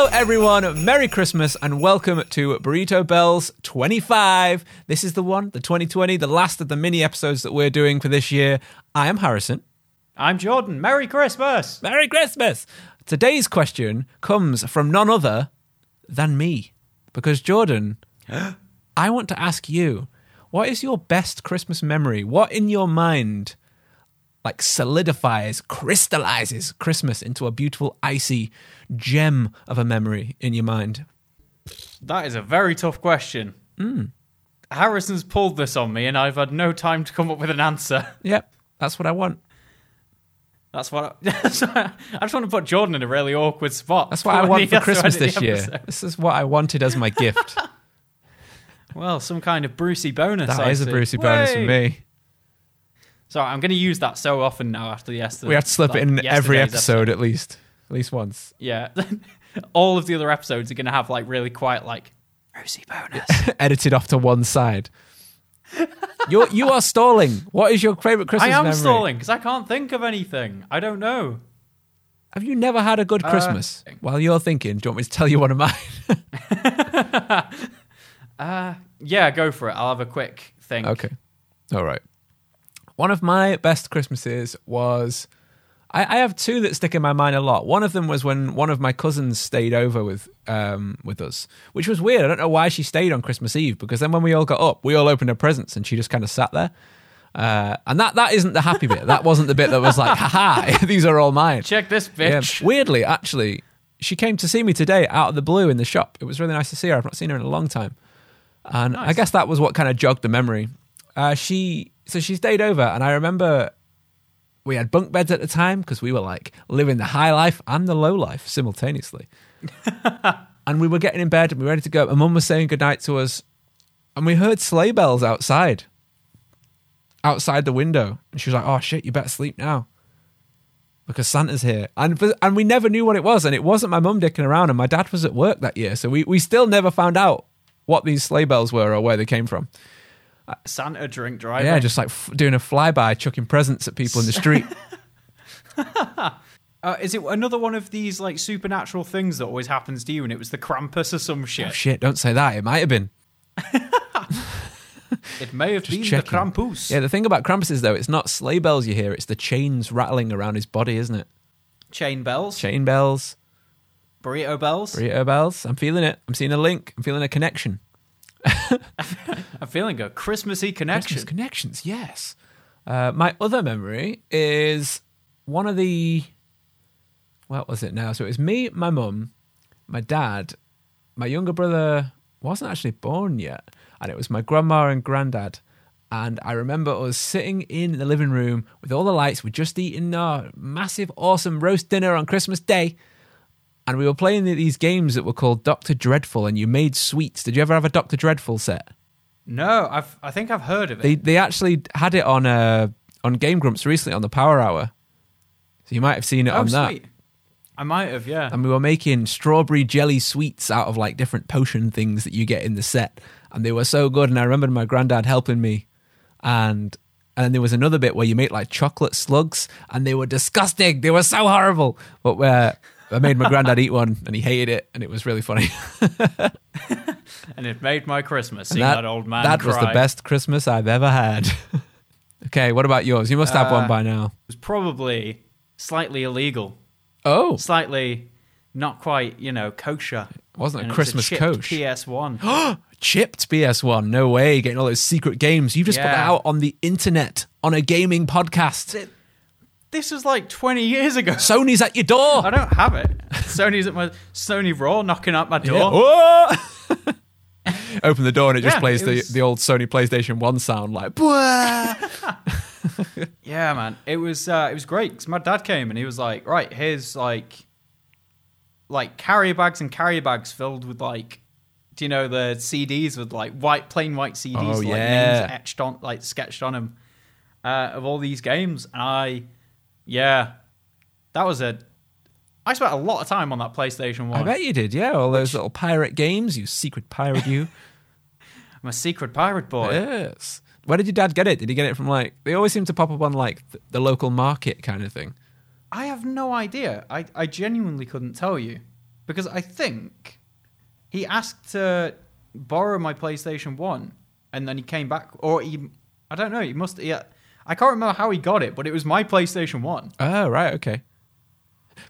Hello, everyone. Merry Christmas and welcome to Burrito Bells 25. This is the one, the 2020, the last of the mini episodes that we're doing for this year. I am Harrison. I'm Jordan. Merry Christmas. Merry Christmas. Today's question comes from none other than me. Because, Jordan, I want to ask you what is your best Christmas memory? What in your mind like solidifies, crystallizes Christmas into a beautiful, icy gem of a memory in your mind? That is a very tough question. Hmm. Harrison's pulled this on me, and I've had no time to come up with an answer. Yep, that's what I want. That's what I, I just want to put Jordan in a really awkward spot. That's what I want for Christmas this year. This is what I wanted as my gift. Well, some kind of Brucey bonus. That I is a see. Brucey bonus for me. So I'm going to use that so often now after yesterday. We have to slip it in every yesterday's episode at least, at least once. Yeah. All of the other episodes are going to have like really quiet, like Brucey bonus. Edited off to one side. You're you are stalling. What is your favorite Christmas? I am memory? stalling because I can't think of anything. I don't know. Have you never had a good uh, Christmas? While you're thinking, do you want me to tell you one of mine? Uh, yeah, go for it. I'll have a quick thing. Okay. All right. One of my best Christmases was. I, I have two that stick in my mind a lot. One of them was when one of my cousins stayed over with um, with us, which was weird. I don't know why she stayed on Christmas Eve because then when we all got up, we all opened her presents and she just kind of sat there. Uh, and that that isn't the happy bit. That wasn't the bit that was like, haha, these are all mine. Check this Yeah. bitch. Weirdly, actually, she came to see me today out of the blue in the shop. It was really nice to see her. I've not seen her in a long time. And I guess that was what kind of jogged the memory. Uh, she so she stayed over, and I remember we had bunk beds at the time because we were like living the high life and the low life simultaneously. and we were getting in bed and we were ready to go. And mum was saying goodnight to us, and we heard sleigh bells outside, outside the window. And she was like, "Oh shit, you better sleep now." Because Santa's here, and and we never knew what it was, and it wasn't my mum dicking around, and my dad was at work that year, so we, we still never found out what these sleigh bells were or where they came from. Santa drink driving. Yeah, just like f- doing a flyby, chucking presents at people in the street. Uh, is it another one of these like supernatural things that always happens to you, and it was the Krampus or some shit? oh shit! Don't say that. It might have been. It may have been checking. the Krampus. Yeah, the thing about Krampus is though, it's not sleigh bells you hear; it's the chains rattling around his body, isn't it? Chain bells, Chain bells, burrito bells. burrito bells. I'm feeling it. I'm seeing a link. I'm feeling a connection. I'm feeling a Christmassy connection. Christmas connections, yes. Uh, my other memory is one of the. What was it now? So it was me, my mum, my dad, my younger brother wasn't actually born yet, and it was my grandma and granddad. And I remember us sitting in the living room with all the lights. We'd just eaten our massive, awesome roast dinner on Christmas Day. And we were playing these games that were called Dr. Dreadful, and you made sweets. Did you ever have a Dr. Dreadful set? No, I've I think I've heard of it. They they actually had it on uh on Game Grumps recently on the Power Hour. So you might have seen it oh, on that. I might have, yeah. And we were making strawberry jelly sweets out of like different potion things that you get in the set. And they were so good. And I remember my granddad helping me. And and then there was another bit where you make like chocolate slugs and they were disgusting. They were so horrible. But where I made my granddad eat one and he hated it and it was really funny. and it made my Christmas seeing that that, old man. that was the best Christmas I've ever had. okay, what about yours? You must have one Uh, by now. It was probably slightly illegal, Oh, slightly not quite, you know, kosher. wasn't And a it was Christmas chipped coach. PS1. chipped PS1. No way, getting all those secret games. You just put that out on the internet on a gaming podcast. This was like 20 years ago. Sony's at your door. I don't have it. Sony's at my Sony Raw knocking at my door. Yeah. Open the door and it just Yeah, plays it the, was- the old Sony PlayStation 1 sound like, Yeah, man, it was uh, it was great because my dad came and he was like, "Right, here's like, like carrier bags and carrier bags filled with like, do you know the CDs with like white plain white CDs, Oh, like yeah. names etched on, like sketched on them, uh, of all these games." And I, yeah, that was a. I spent a lot of time on that PlayStation One. I bet you did, yeah. All those little pirate games, you secret pirate, you. I'm a secret pirate boy. yes. Where did your dad get it? Did he get it from like? They always seem to pop up on like th- the local market kind of thing. I have no idea. I, I genuinely couldn't tell you because I think he asked to borrow my PlayStation One, and then he came back, or he, I don't know, he must, yeah, I can't remember how he got it, but it was my PlayStation One. Oh, right, okay.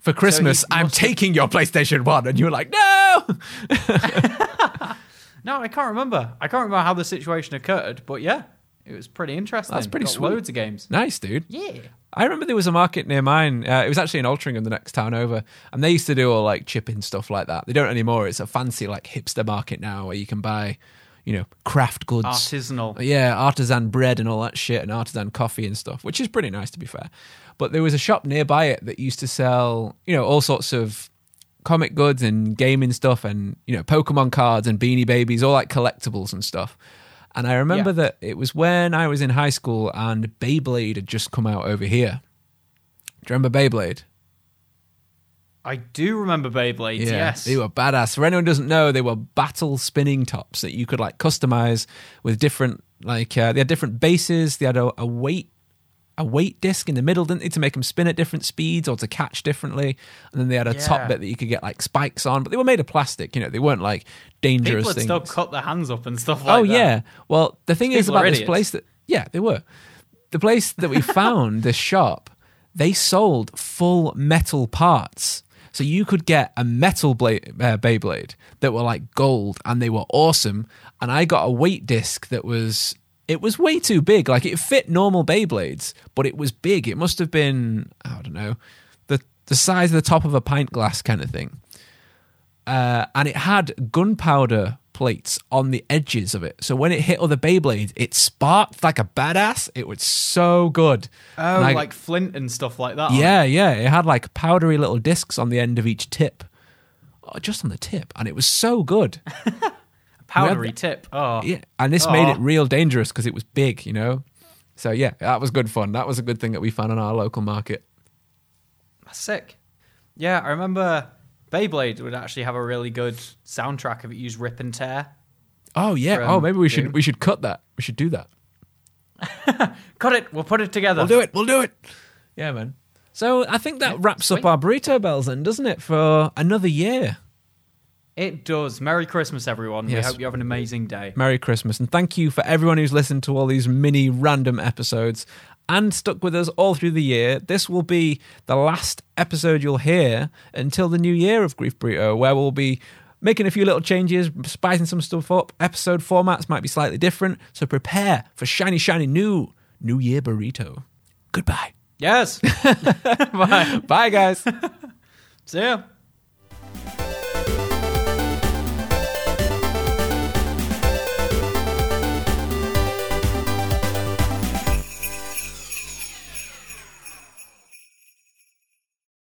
For Christmas, he I'm have- taking your PlayStation 1. And you were like, no! No, I can't remember. I can't remember how the situation occurred, but yeah, it was pretty interesting. That's pretty Got sweet. Loads of games. nice, dude. Yeah. I remember there was a market near mine. Uh, it was actually in Altrincham, the next town over, and they used to do all like chipping stuff like that. They don't anymore. It's a fancy like hipster market now where you can buy, you know, craft goods, Artisanal. yeah, artisan bread and all that shit, and artisan coffee and stuff, which is pretty nice to be fair. But there was a shop nearby it that used to sell, you know, all sorts of comic goods and gaming stuff, and you know, Pokemon cards and Beanie Babies, all like collectibles and stuff. And I remember Yeah. that it was when I was in high school and Beyblade had just come out over here. Do you remember Beyblade? I do remember Beyblades, yes. They were badass. For anyone who doesn't know, they were battle spinning tops that you could like customize with different like uh, they had different bases. They had a, a weight a weight disc in the middle, didn't they, to make them spin at different speeds or to catch differently. And then they had a top bit that you could get like spikes on, but they were made of plastic. You know, they weren't like dangerous People things. still cut their hands up and stuff like oh that. yeah. Well, the thing is People are about this place that yeah, they were. The place that we found, this shop, they sold full metal parts. So you could get a metal blade, uh, Beyblade that were like gold and they were awesome. And I got a weight disc that was it was way too big. Like it fit normal Beyblades, but it was big. It must have been I don't know the the size of the top of a pint glass kind of thing uh, and it had gunpowder plates on the edges of it. So when it hit other Beyblades, it sparked like a badass. It was so good. Oh, I- like flint and stuff like that. yeah, yeah. It had like powdery little discs on the end of each tip, oh, just on the tip, and it was so good. Powdery Yeah. tip. Oh. Yeah, and this made it real dangerous because it was big, you know. So yeah, that was good fun. That was a good thing that we found on our local market. That's sick. Yeah, I remember Beyblade would actually have a really good soundtrack if it used Rip and Tear. Oh yeah. From oh, maybe we should we should cut that. We should do that. Cut it. We'll put it together. We'll do it. We'll do it. Yeah, man. So I think that wraps sweet. up our burrito bells, then, doesn't it, for another year? It does. Merry Christmas, everyone. Yes. We hope you have an amazing day. Merry Christmas, and thank you for everyone who's listened to all these mini random episodes and stuck with us all through the year. This will be the last episode you'll hear until the new year of Grief Burrito, where we'll be making a few little changes, spicing some stuff up. Episode formats might be slightly different, so prepare for shiny, shiny new New Year burrito. Goodbye. Yes. Bye. Bye, guys. See ya.